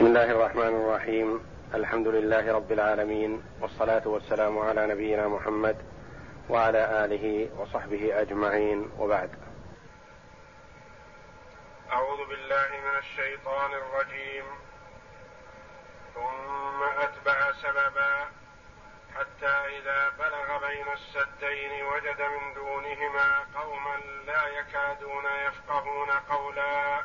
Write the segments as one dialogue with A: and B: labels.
A: بسم الله الرحمن الرحيم. الحمد لله رب العالمين والصلاة والسلام على نبينا محمد وعلى آله وصحبه أجمعين. وبعد.
B: أعوذ بالله من الشيطان الرجيم. ثم أتبع سببا حتى إذا بلغ بين السدين وجد من دونهما قوما لا يكادون يفقهون قولا.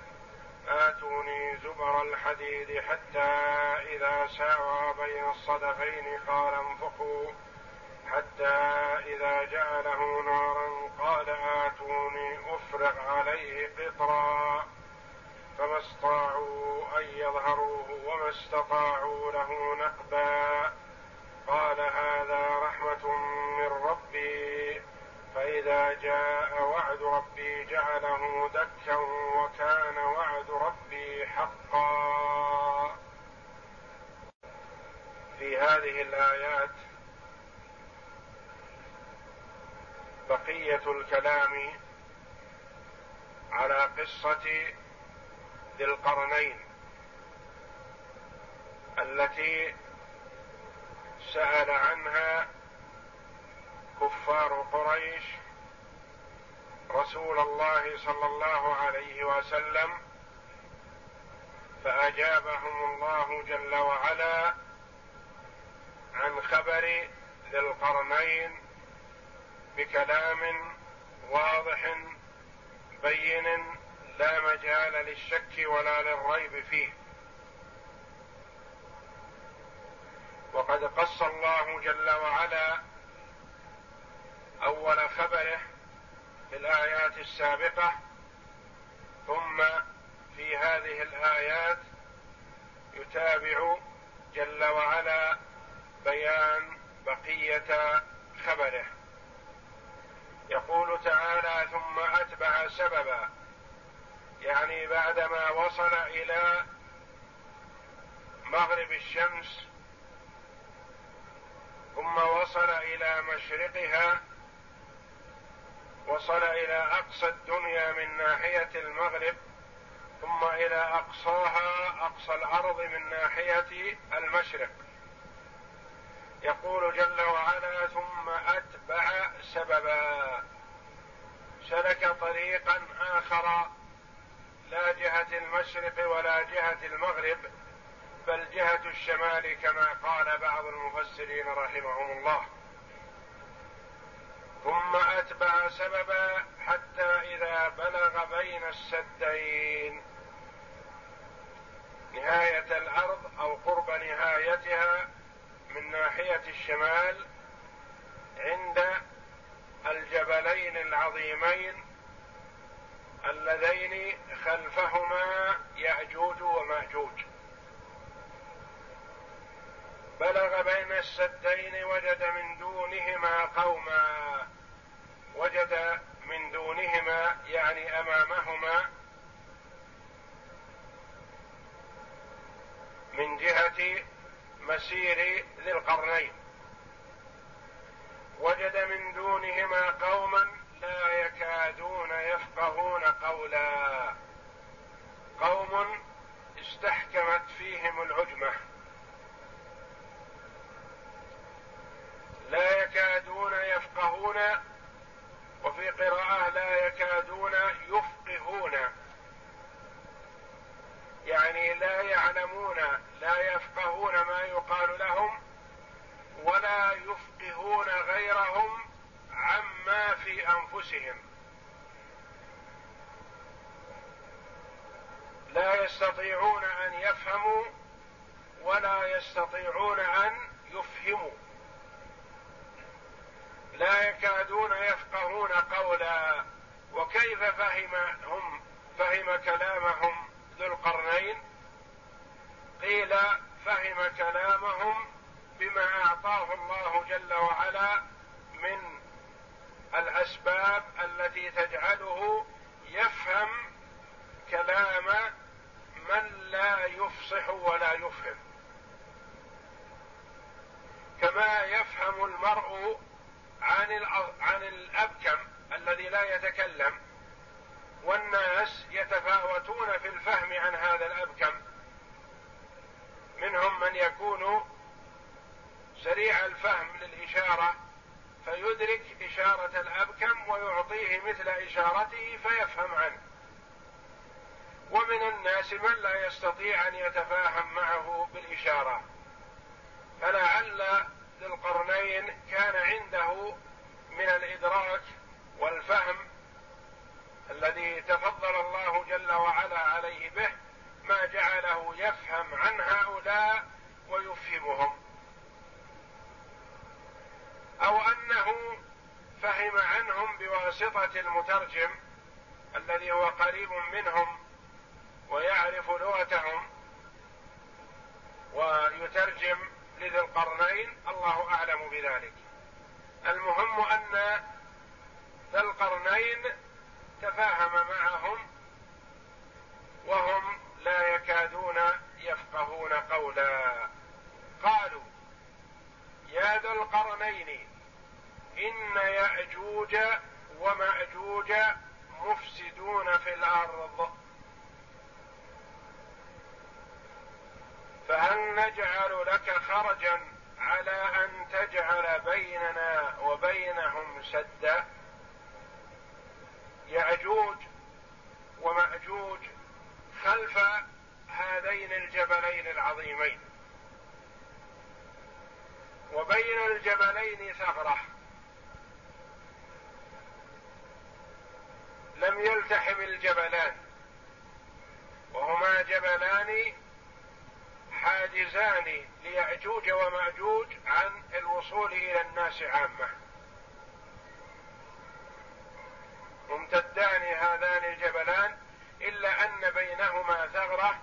B: آتوني زبر الحديد حتى إذا ساوى بين الصدفين قال انفخوا حتى إذا جعله نارا قال آتوني أفرغ عليه قطرا. فما استطاعوا أن يظهروه وما استطاعوا له نقبا. قال هذا رحمة من ربي. فإذا جاء وعد ربي جعله دكا هذه الآيات بقية الكلام على قصة ذي القرنين التي سأل عنها كفار قريش رسول الله صلى الله عليه وسلم فأجابهم الله جل وعلا عن خبر ذي القرنين بكلام واضح بين لا مجال للشك ولا للريب فيه. وقد قص الله جل وعلا أول خبره في الآيات السابقة ثم في هذه الآيات يتابع جل وعلا بيان بقية خبره. يقول تعالى ثم أتبع سببا. يعني بعدما وصل إلى مغرب الشمس ثم وصل إلى مشرقها وصل إلى أقصى الدنيا من ناحية المغرب ثم إلى أقصاها أقصى الأرض من ناحية المشرق. يقول جل وعلا ثم أتبع سببا. سلك طريقا آخر لا جهة المشرق ولا جهة المغرب بل جهة الشمال كما قال بعض المفسرين رحمهم الله. ثم أتبع سببا حتى إذا بلغ بين السدين. نهاية الأرض أو قرب نهايتها من ناحية الشمال عند الجبلين العظيمين اللذين خلفهما يأجوج ومأجوج. بلغ بين السدين وجد من دونهما قوما وجد من دونهما يعني أمامهما من جهة مسير ذي القرنين. وجد من دونهما قوما لا يكادون يفقهون قولا. قوم استحكمت فيهم العجمة. لا يكادون يفقهون وفي قراءة لا يكادون يفقهون. يعني لا يعلمون لا يفقهون ما يقال لهم ولا يفقهون غيرهم عما في أنفسهم. لا يستطيعون أن يفهموا ولا يستطيعون أن يفهموا. لا يكادون يفقهون قولا وكيف فهم هم فهم كلامهم؟ ذو القرنين قيل فهم كلامهم بما أعطاه الله جل وعلا من الأسباب التي تجعله يفهم كلام من لا يفصح ولا يفهم. كما يفهم المرء عن عن الأبكم الذي لا يتكلم. والناس يتفاوتون في الفهم عن هذا الأبكم. منهم من يكون سريع الفهم للإشارة فيدرك إشارة الأبكم ويعطيه مثل إشارته فيفهم عنه. ومن الناس من لا يستطيع أن يتفاهم معه بالإشارة. فلعل ذي القرنين كان عنده من الإدراك والفهم الذي تفضل الله جل وعلا عليه به ما جعله يفهم عن هؤلاء ويفهمهم. أو أنه فهم عنهم بواسطة المترجم الذي هو قريب منهم ويعرف لغتهم ويترجم لذي القرنين الله أعلم بذلك. المهم أن ذا القرنين تفاهم معهم وهم لا يكادون يفقهون قولا. قالوا يا ذا القرنين إن يأجوج ومأجوج مفسدون في الأرض. فهل نجعل لك خرجا على أن تجعل بيننا وبينهم سدا؟ ياجوج ومأجوج خلف هذين الجبلين العظيمين. وبين الجبلين ثغره لم يلتحم الجبلان. وهما جبلان حاجزان ليأجوج ومأجوج عن الوصول إلى الناس عامة. ممتدان هذان الجبلان إلا أن بينهما ثغرة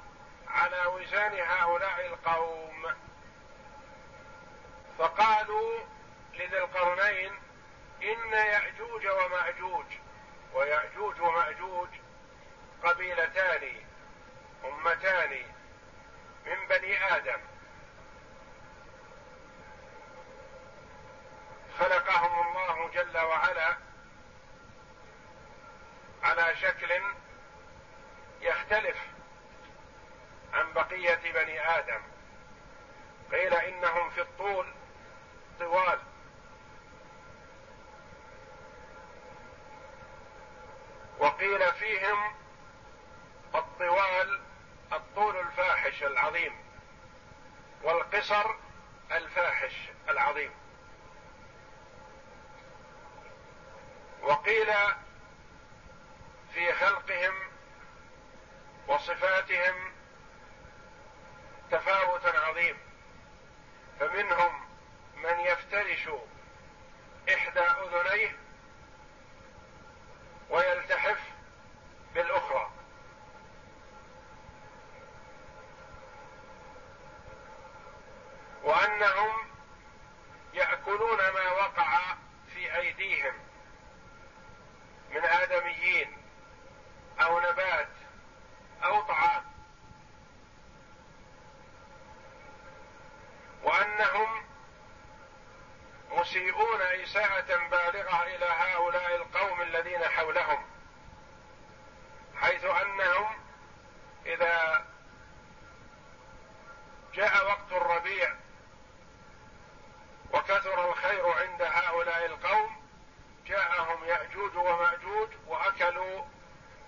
B: على وزان هؤلاء القوم. فقالوا لذي القرنين إن يأجوج ومأجوج ويأجوج ومأجوج قبيلتان أمتان من بني آدم. خلقهم الله جل وعلا على شكل يختلف عن بقية بني آدم. قيل إنهم في الطول طوال. وقيل فيهم الطوال الطول الفاحش العظيم والقصر الفاحش العظيم. وقيل في خلقهم وصفاتهم تفاوت عظيم. فمنهم من يفترش إحدى أذنيه ويلتحف بالاخرى وانهم ياكلون ما وقع في ايديهم من ادميين أو نبات أو طعام وانهم مسيئون اساءه بالغه إلى هؤلاء القوم الذين حولهم حيث انهم اذا جاء وقت الربيع وكثر الخير عند هؤلاء القوم جاءهم ياجوج وماجوج واكلوا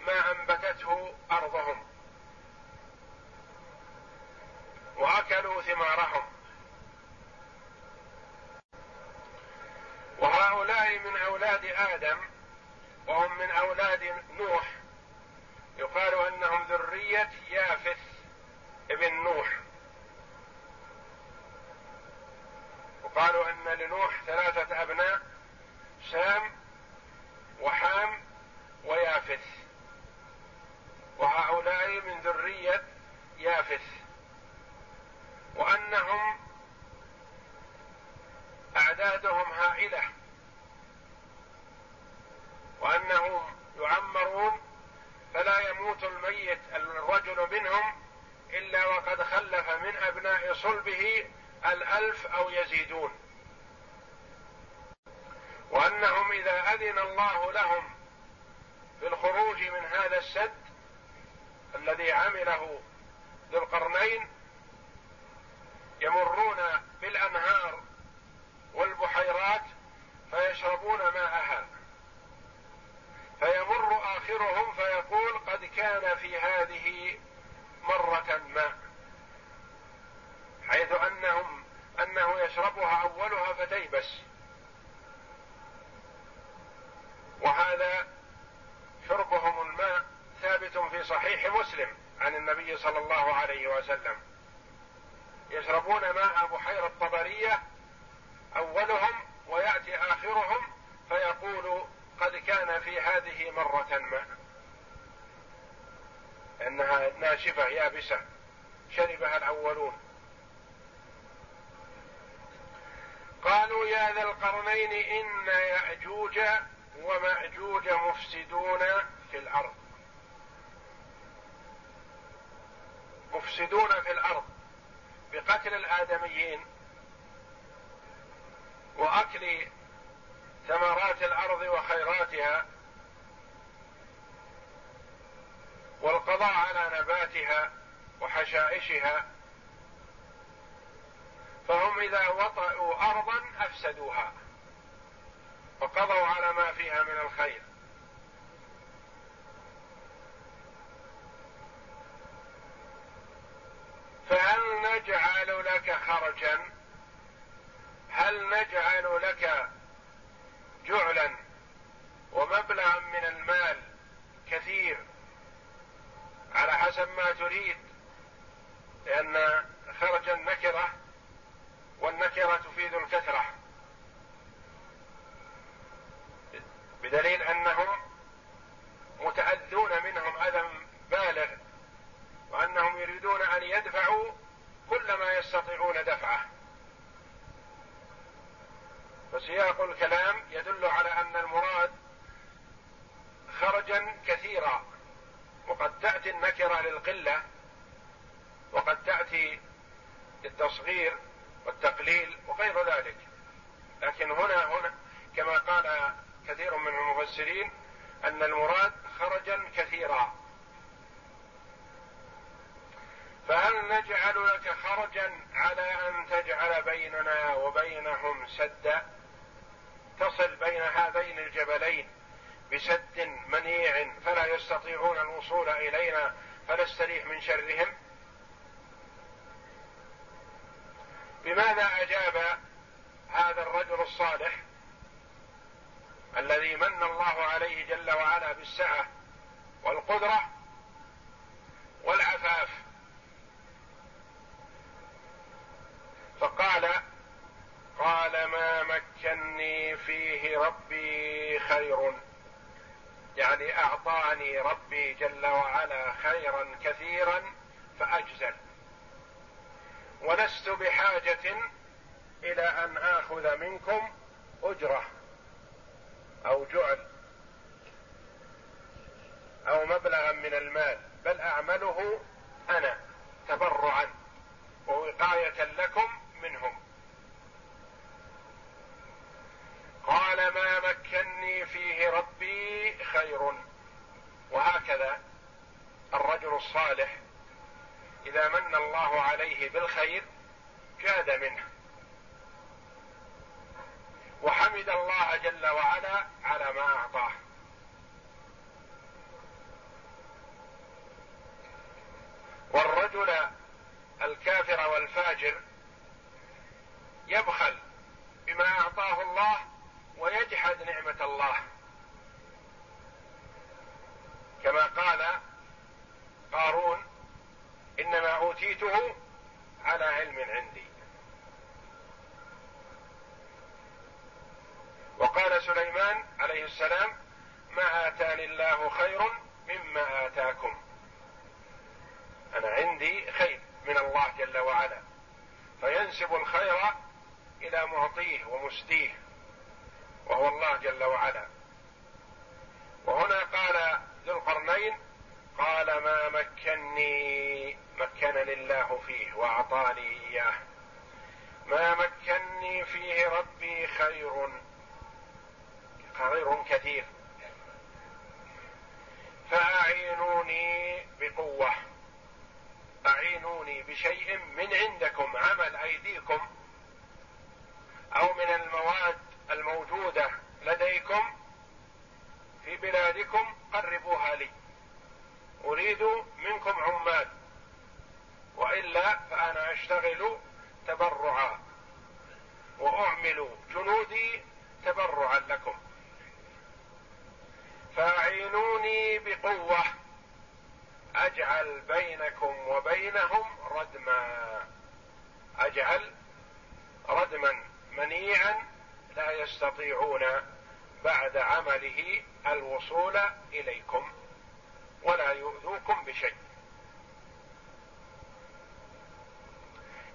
B: ما انبتته ارضهم واكلوا ثمارهم وهؤلاء من أولاد آدم وهم من أولاد نوح يقال انهم ذريه يافث ابن نوح. وقالوا أن لنوح ثلاثة ابناء سام وحام ويافث وهؤلاء من ذريه يافث وانهم اعدادهم هائله يميت الرجل منهم إلا وقد خلف من أبناء صلبه الألف أو يزيدون. وأنهم إذا أذن الله لهم بالخروج من هذا السد الذي عمله ذو القرنين يمرون بالأنهار والبحيرات فيشربون ماءها فيمر آخرهم فيقول قد كان في هذه مرة ما حيث أنهم أنه يشربها أولها فتيبس وهذا شربهم الماء ثابت في صحيح مسلم عن النبي صلى الله عليه وسلم. يشربون ماء بحيرة طبرية أولهم ويأتي آخرهم فيقول قد كان في هذه مرة ما. إنها ناشفة يابسة شربها الأولون. قالوا يا ذا القرنين إن يأجوج ومأجوج مفسدون في الأرض. مفسدون في الأرض بقتل الآدميين وأكل ثمرات الأرض وخيراتها والقضاء على نباتها وحشائشها فهم إذا وطئوا أرضا أفسدوها وقضوا على ما فيها من الخير. فهل نجعل لك خرجا؟ هل نجعل لك جعلا؟ ومبلغا من المال كثير على حسب ما تريد لأن خرج النكرة والنكرة تفيد الكثرة. بدليل أنهم متأذون منهم أذى بالغ. وأنهم يريدون أن يدفعوا كل ما يستطيعون دفعه. فسياق الكلام يدل على أن المراد خرجا كثيرا. وقد تأتي النكرة للقلة وقد تأتي للتصغير والتقليل وغير ذلك. لكن هنا هنا كما قال كثير من المفسرين أن المراد خرجا كثيرا. فهل نجعل لك خرجا على أن تجعل بيننا وبينهم سدا؟ تصل بين هذين الجبلين بسد منيع فلا يستطيعون الوصول إلينا فنستريح من شرهم؟ بماذا أجاب هذا الرجل الصالح الذي من الله عليه جل وعلا بالسعة والقدرة والعفاف فقال قال ما مكني فيه ربي خير. يعني أعطاني ربي جل وعلا خيرا كثيرا فأجزل. ولست بحاجة إلى أن آخذ منكم أجرة أو جعل أو مبلغا من المال بل أعمله أنا تبرعا ووقاية لكم منهم. قال ما مكني فيه ربي خير. وهكذا الرجل الصالح إذا من الله عليه بالخير جاد منه. وحمد الله جل وعلا على ما أعطاه. والرجل الكافر والفاجر يبخل بما أعطاه الله ويجحد نعمة الله. كما قال قارون إنما أوتيته على علم عندي. وقال سليمان عليه السلام ما آتاني الله خير مما آتاكم. أنا عندي خير من الله جل وعلا. فينسب الخير إلى معطيه ومسديه. وهو الله جل وعلا. وهنا قال ذو القرنين قال ما مكني مكنني الله فيه وأعطاني إياه. ما مكني فيه ربي خير خير كثير. فأعينوني بقوة أعينوني بشيء من عندكم عمل أيديكم أو من المواد الموجودة لديكم في بلادكم قربوها لي. أريد منكم عمال. وإلا فأنا أشتغل تبرعا. وأعمل جنودي تبرعا لكم. فاعينوني بقوة. أجعل بينكم وبينهم ردما. أجعل ردما منيعا لا يستطيعون بعد عمله الوصول إليكم ولا يؤذوكم بشيء.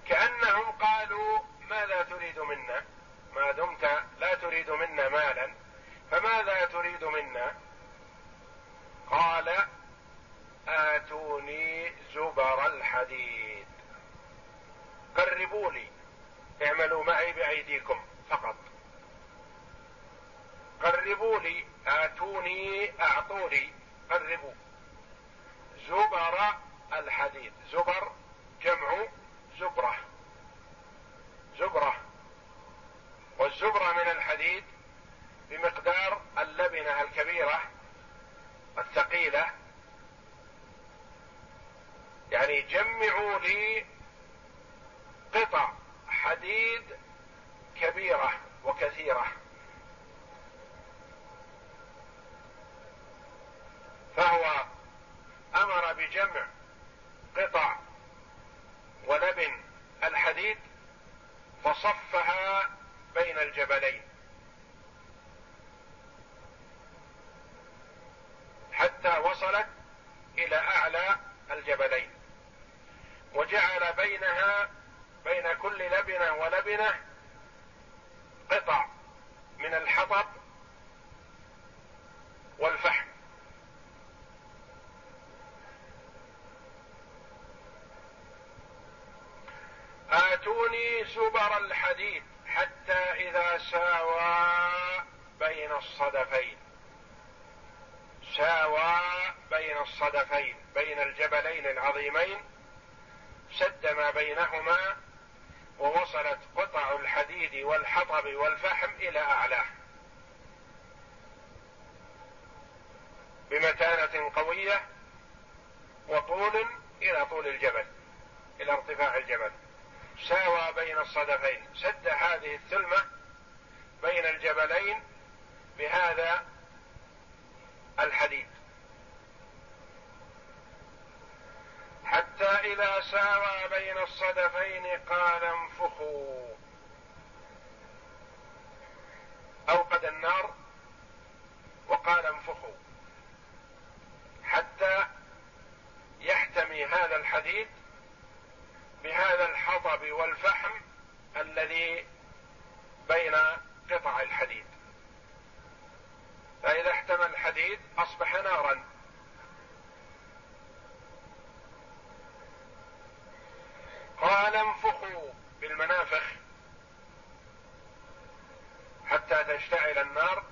B: كأنهم قالوا ماذا تريد منا؟ ما دمت لا تريد منا مالا فماذا تريد منا؟ قال آتوني زبر الحديد. قربوا لي اعملوا معي بأيديكم فقط. قربوا لي آتوني أعطوني. قربوا. زبر الحديد. زبر جمع زبرة. زبرة. والزبرة من الحديد بمقدار اللبنة الكبيرة الثقيلة. يعني جمعوا لي قطع حديد كبيرة وكثيرة. فهو أمر بجمع قطع ولبن الحديد فصفها بين الجبلين. حتى وصلت إلى أعلى الجبلين. وجعل بينها بين كل لبنه ولبنة قطع من الحطب والفحم. آتوني زبر الحديد حتى إذا ساوى بين الصدفين. ساوى بين الصدفين بين الجبلين العظيمين سد ما بينهما ووصلت قطع الحديد والحطب والفحم إلى أعلاه. بمتانة قوية وطول إلى طول الجبل إلى ارتفاع الجبل. ساوى بين الصدفين. سد هذه الثلمه بين الجبلين بهذا الحديد. حتى إذا ساوى بين الصدفين قال انفخوا. أوقد النار وقال انفخوا. حتى يحتمي هذا الحديد بهذا الحطب والفحم الذي بين قطع الحديد. فإذا احتمى الحديد أصبح نارا. قال انفخوا بالمنافخ حتى تشتعل النار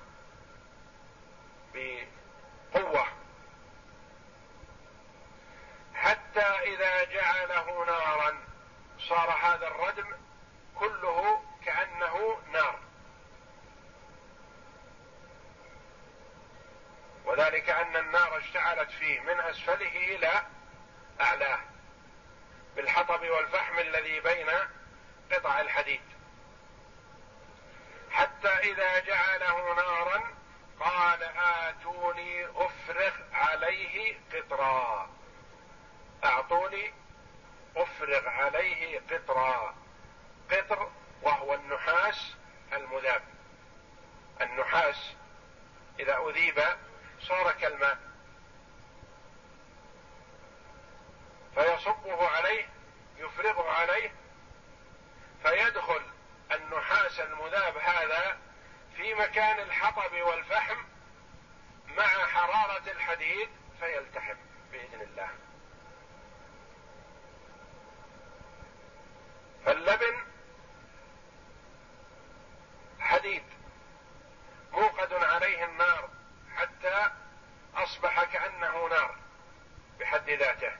B: بقوة. حتى إذا جعله نارا صار هذا الردم كله كأنه نار. وذلك أن النار اشتعلت فيه من أسفله إلى أعلاه بالحطب والفحم الذي بين قطع الحديد. حتى إذا جعله نارا قال آتوني أفرغ عليه قطرا. أعطوني أفرغ عليه قطرا. قطر وهو النحاس المذاب. النحاس إذا أذيب صار كالماء. فيصبه عليه يفرغه عليه فيدخل النحاس المذاب هذا في مكان الحطب والفحم مع حرارة الحديد فيلتحم بإذن الله. فاللبن حديد موقد عليه النار حتى أصبح كأنه نار بحد ذاته.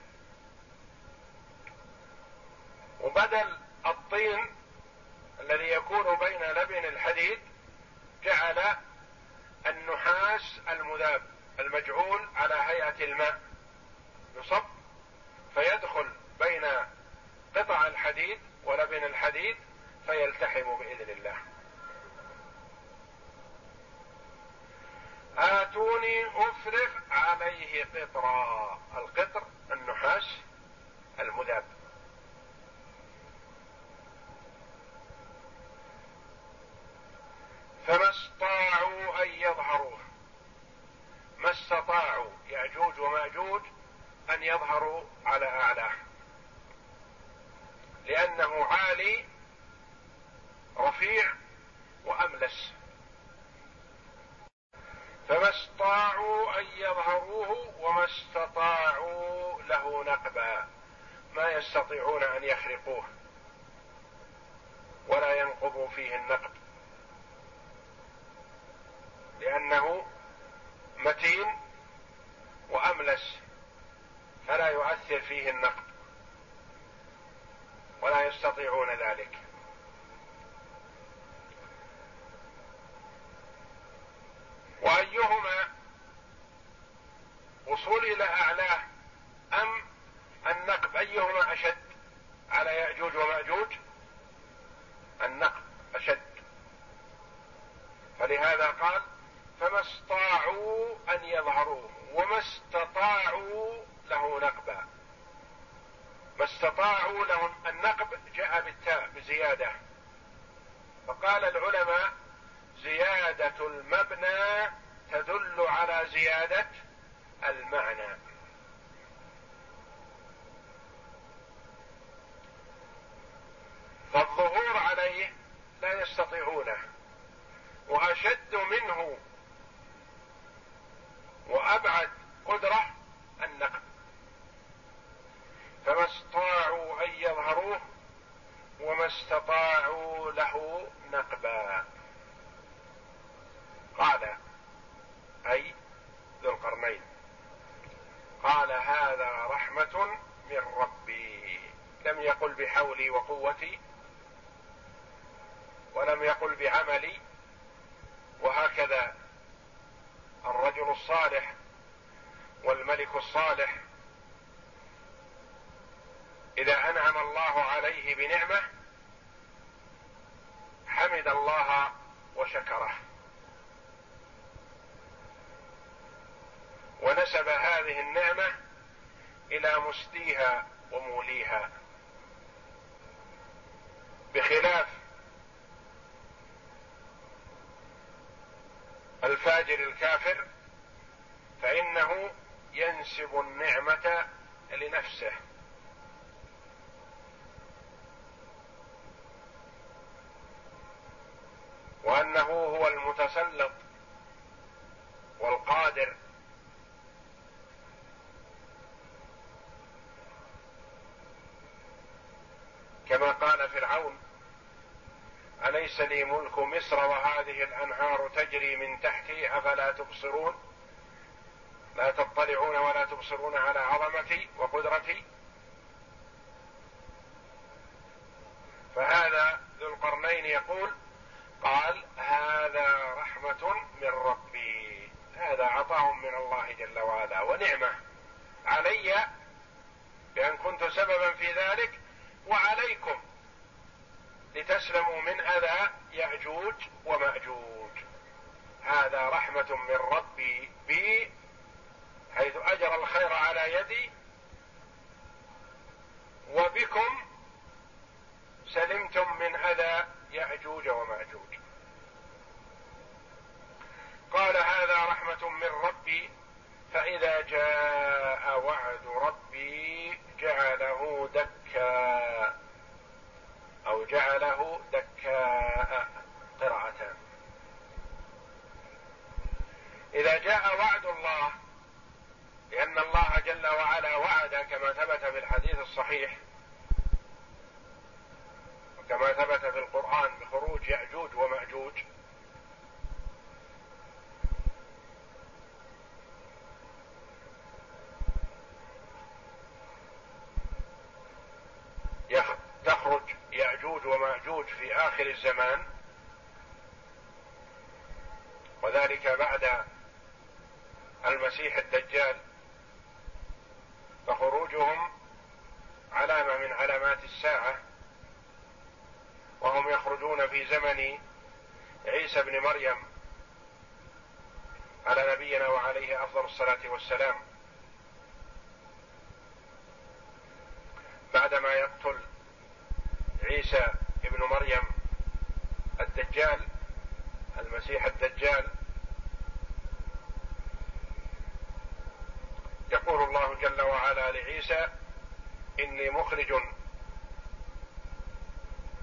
B: وبدل الطين الذي يكون بين لبن الحديد جعل النحاس المذاب المجعول على هيئة الماء. يصب فيدخل بين قطع الحديد ولبن الحديد فيلتحم بإذن الله. آتوني أفرغ عليه قطرا. القطر النحاس المذاب. فما استطاعوا أن يظهروه. ما استطاعوا يأجوج ومأجوج أن يظهروا على أعلاه. لأنه عالي رفيع وأملس. فما استطاعوا أن يظهروه وما استطاعوا له نقبا. ما يستطيعون أن يخرقوه. ولا ينقضوا فيه النقب لأنه متين وأملس. فلا يؤثر فيه النقب ولا يستطيعون ذلك. وأيهما وصول إلى اعلاه أم النقب؟ أيهما أشد؟ على يأجوج ومأجوج؟ النقب أشد. فلهذا قال فما استطاعوا أن يظهروه وما استطاعوا له نقبا. ما استطاعوا له النقب جاء بالتاء بزيادة. فقال العلماء زيادة المبنى تدل على زيادة المعنى. فالظهور عليه لا يستطيعونه. وأشد منه وأبعد قدرة النقد فما استطاعوا أن يظهروه وما استطاعوا له نقبا. قال أي ذو القرنين. قال هذا رحمة من ربي. لم يقل بحولي وقوتي ولم يقل بعملي وهكذا الرجل الصالح والملك الصالح. إذا أنعم الله عليه بنعمة حمد الله وشكره. ونسب هذه النعمة إلى مسديها وموليها. بخلاف الفاجر الكافر فإنه ينسب النعمة لنفسه. وأنه هو المتسلط والقادر. كما قال فرعون أليس لي ملك مصر وهذه الأنهار تجري من تحتي؟ أفلا تبصرون؟ لا تطلعون ولا تبصرون على عظمتي وقدرتي؟ فهذا ذو القرنين يقول قال هذا رحمة من ربي هذا عطاء من الله جل وعلا ونعمة. علي بأن كنت سببا في ذلك وعليكم لتسلموا من أذى يأجوج ومأجوج. هذا رحمة من ربي بي حيث أجر الخير على يدي وبكم سلمتم من أذى يأجوج ومأجوج. قال هذا رحمة من ربي فإذا جاء وعد ربي جعله دكا أو جعله دكاء قراءتان إذا جاء وعد الله لأن الله جل وعلا وعد كما ثبت في الحديث الصحيح وكما ثبت في القرآن بخروج يأجوج ومأجوج تخرج يأجوج ومأجوج في آخر الزمان وذلك بعد المسيح الدجال فخروجهم علامة من علامات الساعة وهم يخرجون في زمن عيسى بن مريم على نبينا وعليه أفضل الصلاة والسلام بعدما يقتل عيسى ابن مريم الدجال المسيح الدجال يقول الله جل وعلا لعيسى اني مخرج.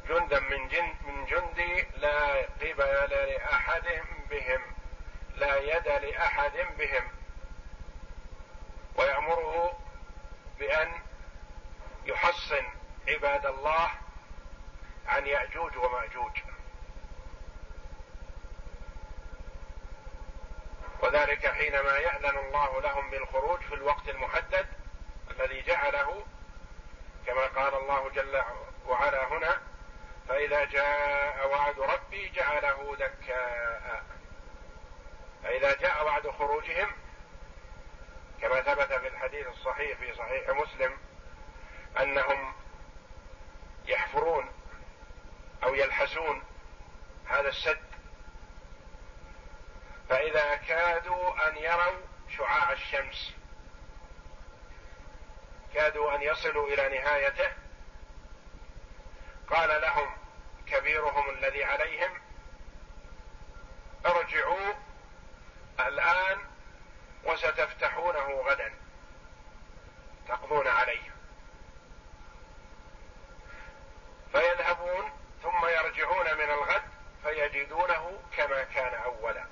B: جندا من جن من جندي لا قبل لأحد بهم. لا يد لأحد بهم. ويأمره بأن يحصن عباد الله عن يأجوج ومأجوج. وذلك حينما يأذن الله لهم بالخروج في الوقت المحدد الذي جعله كما قال الله جل وعلا هنا فإذا جاء وعد ربي جعله دكاء فإذا جاء وعد خروجهم كما ثبت في الحديث الصحيح في صحيح مسلم أنهم يحفرون أو يلحسون هذا السد. فإذا كادوا أن يروا شعاع الشمس كادوا أن يصلوا إلى نهايته. قال لهم كبيرهم الذي عليهم ارجعوا الآن وستفتحونه غدا تقضون عليه. فيذهبون ثم يرجعون من الغد فيجدونه كما كان اولا.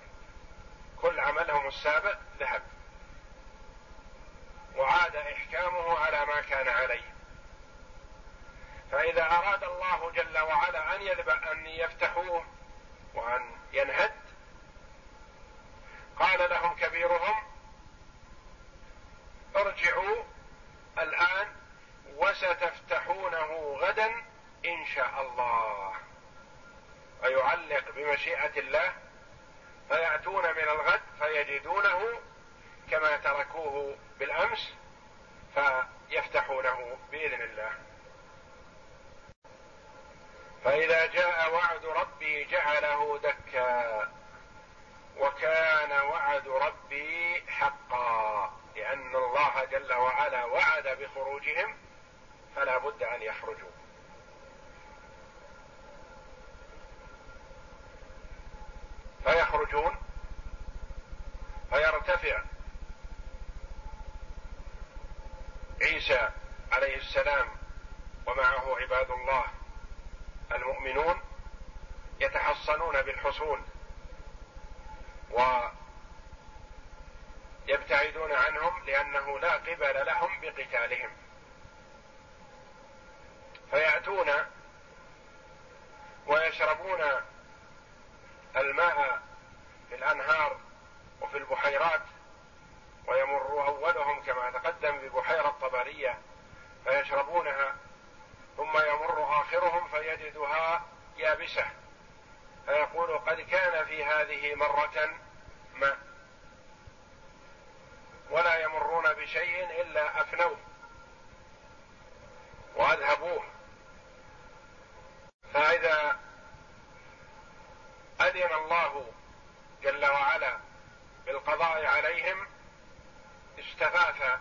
B: كل عملهم السابق ذهب. وعاد إحكامه ما كان عليه. فإذا أراد الله جل وعلا أن أن يفتحوه وأن ينهد قال لهم كبيرهم ارجعوا الآن وستفتحونه غدا إن شاء الله. ويعلق بمشيئة الله فيأتون من الغد فيجدونه كما تركوه بالأمس فيفتحونه بإذن الله. فإذا جاء وعد ربي جعله دكا وكان وعد ربي حقا لأن الله جل وعلا وعد بخروجهم فلا بد أن يخرجوا. فيخرجون فيرتفع عيسى عليه السلام ومعه عباد الله المؤمنون يتحصنون بالحصون ويبتعدون عنهم لأنه لا قبل لهم بقتالهم. فيأتون ويشربون الماء في الأنهار وفي البحيرات ويمر أولهم كما تقدم ببحيرة طبرية فيشربونها ثم يمر آخرهم فيجدها يابسة. فيقول قد كان في هذه مرة ماء ولا يمرون بشيء إلا أفنوه وأذهبوه. فإذا أذن الله جل وعلا بالقضاء عليهم استغاث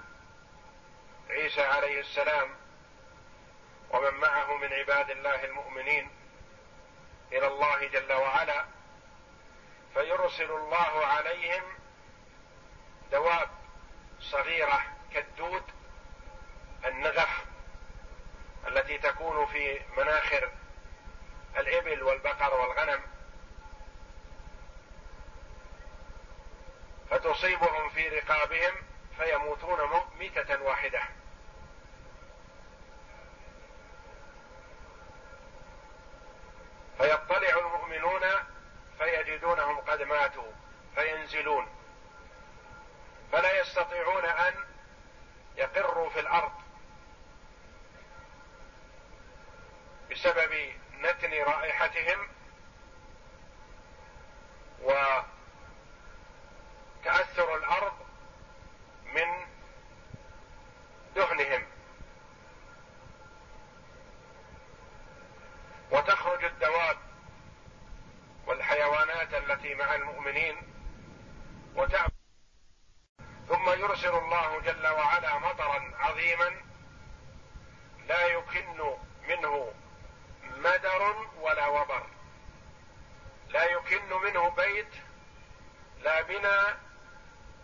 B: عيسى عليه السلام ومن معه من عباد الله المؤمنين إلى الله جل وعلا فيرسل الله عليهم دواب صغيرة كالدود النغخ التي تكون في مناخر الإبل والبقر والغنم فتصيبهم في رقابهم فيموتون ميتة واحدة. فيطلع المؤمنون فيجدونهم قد ماتوا فينزلون. فلا يستطيعون أن يقروا في الأرض بسبب نتن رائحتهم وتأثر الأرض من دهنهم وتخرج الدواب والحيوانات التي مع المؤمنين وتعبد ثم يرسل الله جل وعلا مطرا عظيما لا يكن منه مدر ولا وبر. لا يكن منه بيت لا بنى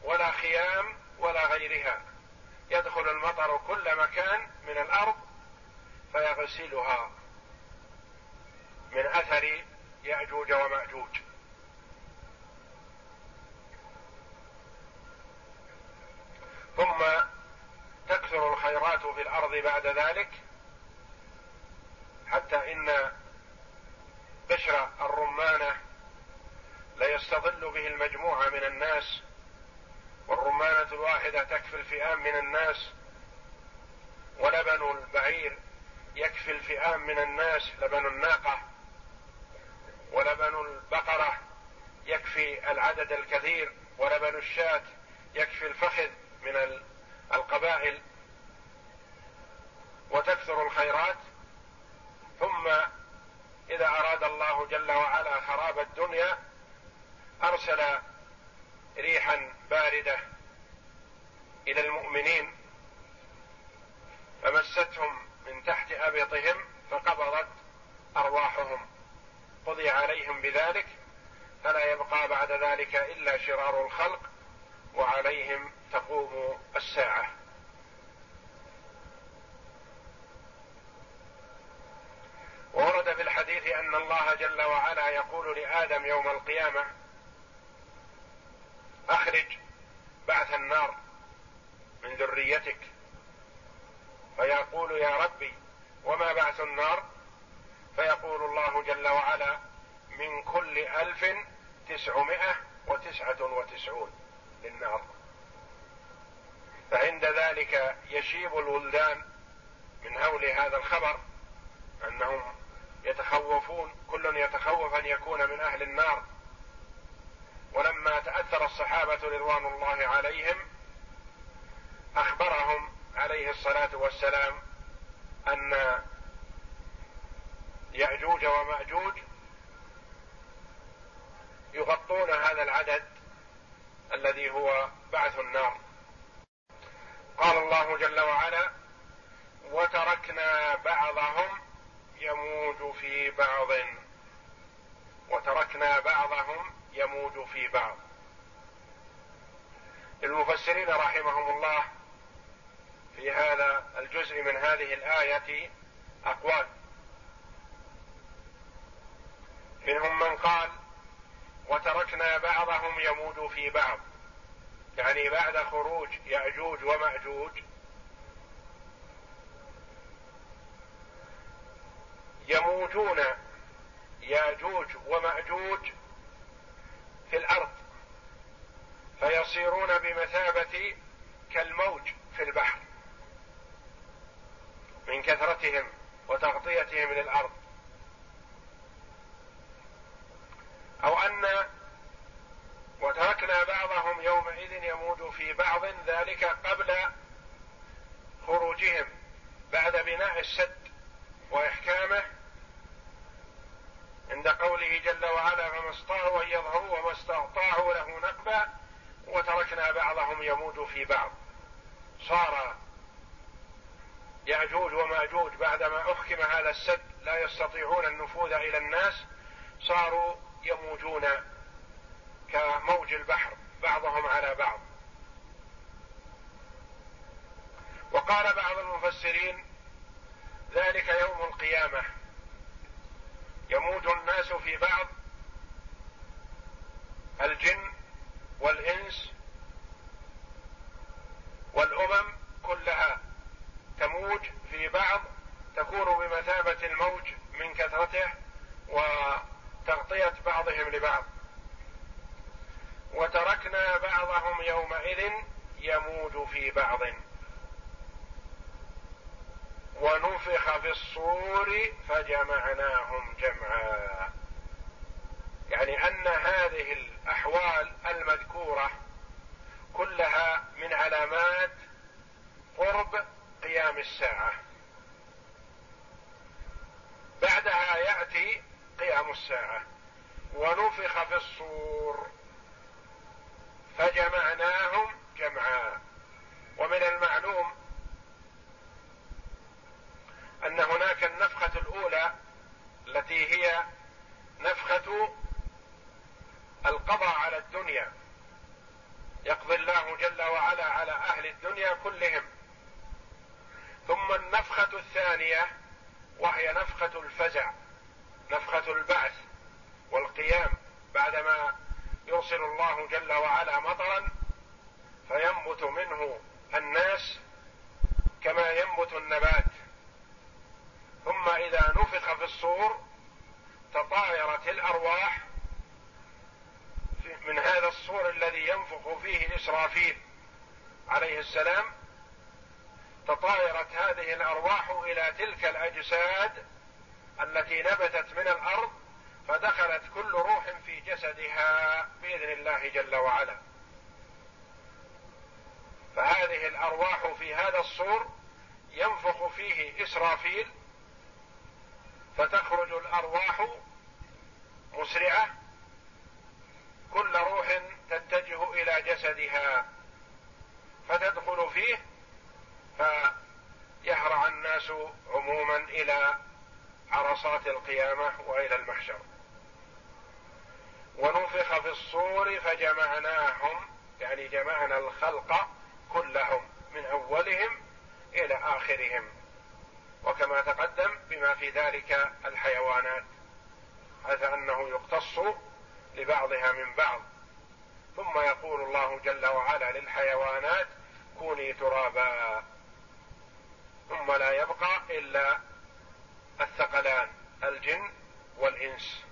B: ولا خيام ولا غيرها. يدخل المطر كل مكان من الأرض فيغسلها. من أثر يأجوج ومأجوج. ثم تكثر الخيرات في الأرض بعد ذلك حتى إن بشر الرمانه ليستظل به المجموعة من الناس والرمانة الواحدة تكفي الفئام من الناس ولبن البعير يكفي الفئام من الناس لبن الناقة ولبن البقرة يكفي العدد الكثير ولبن الشاة يكفي الفخذ من القبائل. وتكثر الخيرات ثم إذا أراد الله جل وعلا خراب الدنيا أرسل ريحا باردة إلى المؤمنين فمستهم من تحت ابطهم فقبضت أرواحهم. قضي عليهم بذلك فلا يبقى بعد ذلك إلا شرار الخلق وعليهم تقوم الساعة. ورد في الحديث أن الله جل وعلا يقول لآدم يوم القيامة أخرج بعث النار من ذريتك. فيقول يا ربي وما بعث النار؟ فيقول الله جل وعلا من كل ألف تسعمائة وتسعة وتسعون للنار. فعند ذلك يشيب الولدان من هول هذا الخبر أنهم يتخوفون كل يتخوف أن يكون من أهل النار. ولما تأثر الصحابة رضوان الله عليهم أخبرهم عليه الصلاة والسلام أن يأجوج ومأجوج يغطون هذا العدد الذي هو بعث النار. قال الله جل وعلا وتركنا بعضهم يموج في بعض وتركنا بعضهم يموج في بعض. المفسرين رحمهم الله في هذا الجزء من هذه الآية أقوال. منهم من قال وتركنا بعضهم يموج في بعض. يعني بعد خروج يأجوج ومأجوج يموجون يأجوج ومأجوج في الأرض فيصيرون بمثابة كالموج في البحر. من كثرتهم وتغطيتهم للأرض. أو أن وتركنا بعضهم يومئذ يموج في بعض ذلك قبل خروجهم بعد بناء السد وإحكامه عند قوله جل وعلا فما استطاعوا أن يظهروا وما استطاعوا له نقبا وتركنا بعضهم يموج في بعض. صار يأجوج ومأجوج بعدما أحكم هذا السد لا يستطيعون النفوذ إلى الناس صاروا يموجون كموج البحر بعضهم على بعض. وقال بعض المفسرين ذلك يوم القيامة. يموج الناس في بعض الجن والإنس والأمم كلها. تموج في بعض تكون بمثابة الموج من كثرته وتغطية بعضهم لبعض. وتركنا بعضهم يومئذ يموج في بعض. ونفخ في الصور فجمعناهم جمعا. يعني أن هذه الأحوال المذكورة كلها من علامات قرب قيام الساعة. بعدها يأتي قيام الساعة. ونفخ في الصور فجمعناهم جمعا. ومن المعلوم أن هناك النفخة الأولى التي هي نفخة القضاء على الدنيا. يقضي الله جل وعلا على أهل الدنيا كلهم. ثم النفخة الثانية وهي نفخة الفزع نفخة البعث والقيام. بعدما يرسل الله جل وعلا مطرا فينبت منه الناس كما ينبت النبات. ثم إذا نفخ في الصور تطايرت الأرواح من هذا الصور الذي ينفخ فيه إسرافيل عليه السلام. تطايرت هذه الأرواح إلى تلك الأجساد التي نبتت من الأرض فدخلت كل روح في جسدها بإذن الله جل وعلا. فهذه الأرواح في هذا الصور ينفخ فيه إسرافيل فتخرج الأرواح مسرعة كل روح تتجه إلى جسدها فتدخل فيه فيهرع الناس عموما إلى عرصات القيامة وإلى المحشر. ونفخ في الصور فجمعناهم يعني جمعنا الخلق كلهم من أولهم إلى آخرهم. وكما تقدم بما في ذلك الحيوانات حيث أنه يقتص لبعضها من بعض. ثم يقول الله جل وعلا للحيوانات كوني ترابا. ثم لا يبقى إلا الثقلان الجن والإنس.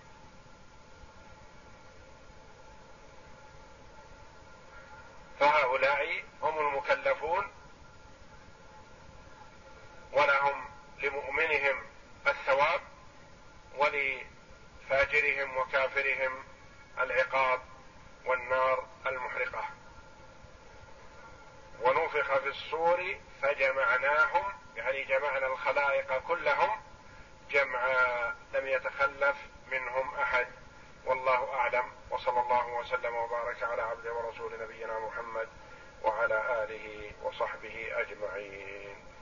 B: فهؤلاء هم المكلفون ولهم لمؤمنهم الثواب ولفاجرهم وكافرهم العقاب والنار المحرقة. ونفخ في الصور فجمعناهم يعني جمعنا الخلائق كلهم جمعا لم يتخلف منهم أحد. والله أعلم وصلى الله وسلم وبارك على عبده ورسول نبينا محمد وعلى آله وصحبه أجمعين.